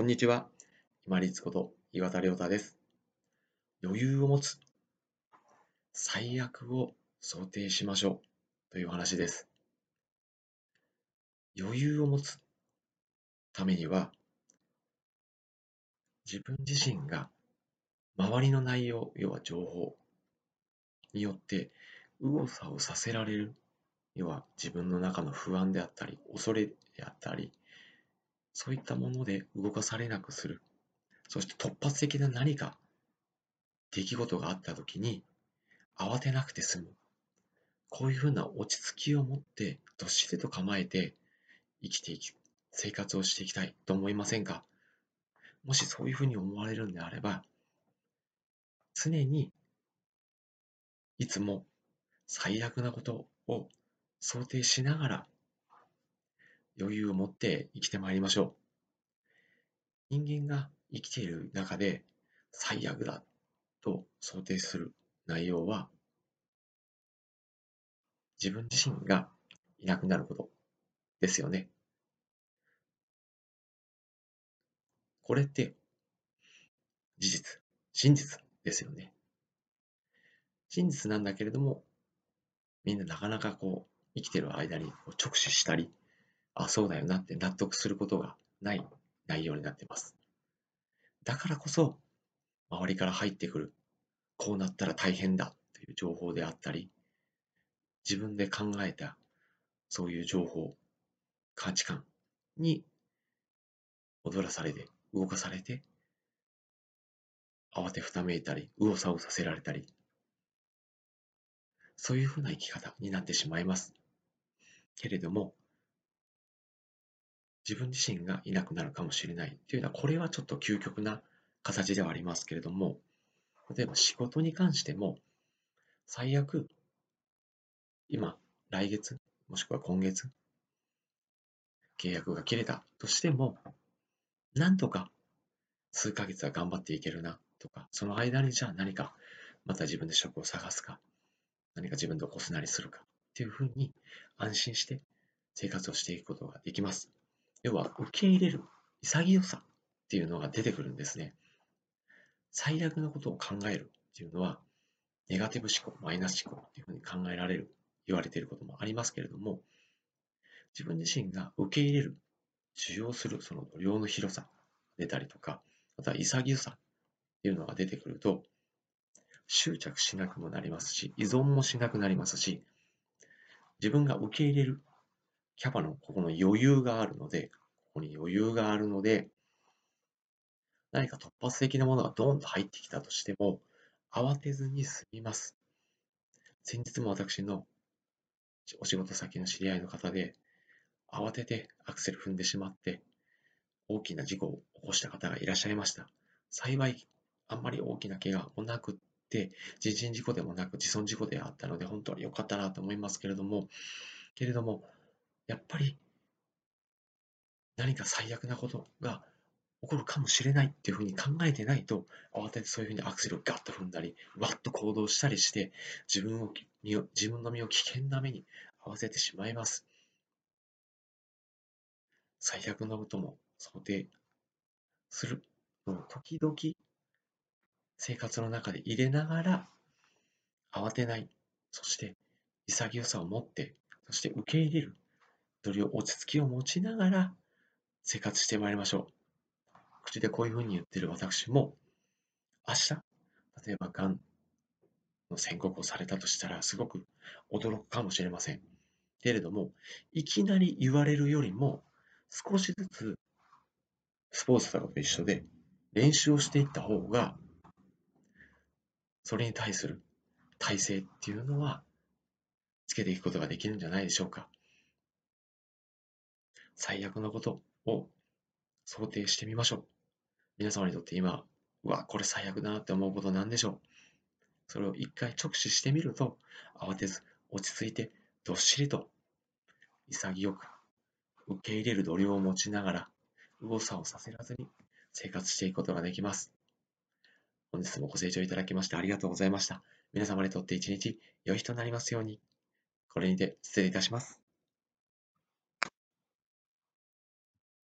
こんにちは。今立こと岩田亮太です。余裕を持つ。最悪を想定しましょうという話です。余裕を持つためには、自分自身が周りの内容、要は情報によって右往左往させられる、要は自分の中の不安であったり、恐れであったり、そういったもので動かされなくする。そして突発的な何か出来事があった時に慌てなくて済む。こういうふうな落ち着きを持ってどっしりと構えて生きていき、生活をしていきたいと思いませんか？もしそういうふうに思われるんであれば、常にいつも最悪なことを想定しながら余裕を持って生きてまいりましょう。人間が生きている中で最悪だと想定する内容は自分自身がいなくなることですよね。これって事実、真実ですよね。真実なんだけれども、みんななかなかこう生きてる間に直視したり、あ、そうだよなって納得することがない内容になっています。だからこそ、周りから入ってくる、こうなったら大変だという情報であったり、自分で考えたそういう情報、価値観に踊らされて、動かされて、慌てふためいたり、右往左往させられたり、そういうふうな生き方になってしまいます。けれども、自分自身がいなくなるかもしれないというのは、これはちょっと究極な形ではありますけれども、例えば仕事に関しても、最悪、今、来月、もしくは今月、契約が切れたとしても、なんとか数ヶ月は頑張っていけるなとか、その間にじゃあ何かまた自分で職を探すか、何か自分で起こすなりするかっていうふうに安心して生活をしていくことができます。要は受け入れる潔さっていうのが出てくるんですね。最悪のことを考えるっていうのは、ネガティブ思考、マイナス思考っていうふうに考えられる、言われていることもありますけれども、自分自身が受け入れる、受容するその量の広さ出たりとか、また潔さっていうのが出てくると、執着しなくもなりますし、依存もしなくなりますし、自分が受け入れるキャパのここの余裕があるので、ここに余裕があるので、何か突発的なものがドーンと入ってきたとしても、慌てずに済みます。先日も私のお仕事先の知り合いの方で、慌ててアクセル踏んでしまって、大きな事故を起こした方がいらっしゃいました。幸い、あんまり大きな怪我もなくって、人身事故でもなく自損事故であったので、本当に良かったなと思いますけれども、けれども、やっぱり何か最悪なことが起こるかもしれないっていうふうに考えてないと、慌ててそういうふうにアクセルをガッと踏んだり、わっと行動したりして、自分を自分の身を危険な目に合わせてしまいます。最悪なことも想定するのを時々生活の中で入れながら、慌てない、そして潔さを持って、そして受け入れるより落ち着きを持ちながら生活してまいりましょう。口でこういうふうに言ってる私も、明日、例えばがんの宣告をされたとしたら、すごく驚くかもしれません。けれども、いきなり言われるよりも、少しずつスポーツとかと一緒で練習をしていった方が、それに対する体制っていうのはつけていくことができるんじゃないでしょうか。最悪のことを想定してみましょう。皆様にとって今、うわ、これ最悪だなって思うことなんでしょう。それを一回直視してみると、慌てず、落ち着いて、どっしりと、潔く、受け入れる度量を持ちながら、右往左往させらずに生活していくことができます。本日もご清聴いただきましてありがとうございました。皆様にとって一日良い日となりますように。これにて失礼いたします。